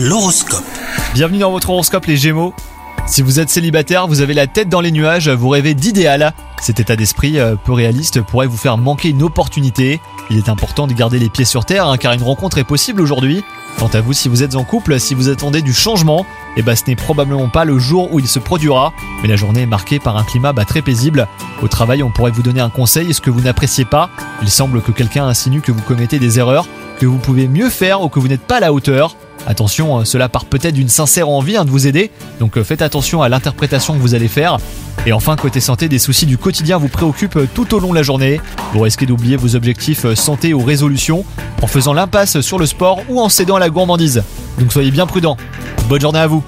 L'horoscope. Bienvenue dans votre horoscope les Gémeaux. Si vous êtes célibataire, vous avez la tête dans les nuages, vous rêvez d'idéal. Cet état d'esprit euh, peu réaliste pourrait vous faire manquer une opportunité. Il est important de garder les pieds sur terre hein, car une rencontre est possible aujourd'hui. Quant à vous, si vous êtes en couple, si vous attendez du changement, eh ben, ce n'est probablement pas le jour où il se produira, mais la journée est marquée par un climat bah, très paisible. Au travail, on pourrait vous donner un conseil, ce que vous n'appréciez pas. Il semble que quelqu'un insinue que vous commettez des erreurs, que vous pouvez mieux faire ou que vous n'êtes pas à la hauteur. Attention, euh, cela part peut-être d'une sincère envie hein, de vous aider, donc euh, faites attention à l'interprétation que vous allez faire. Et enfin, côté santé, des soucis du quotidien vous préoccupent euh, tout au long de la journée. Vous risquez d'oublier vos objectifs santé ou résolutions en faisant l'impasse sur le sport ou en cédant à la gourmandise. Donc soyez bien prudents. Bonne journée à vous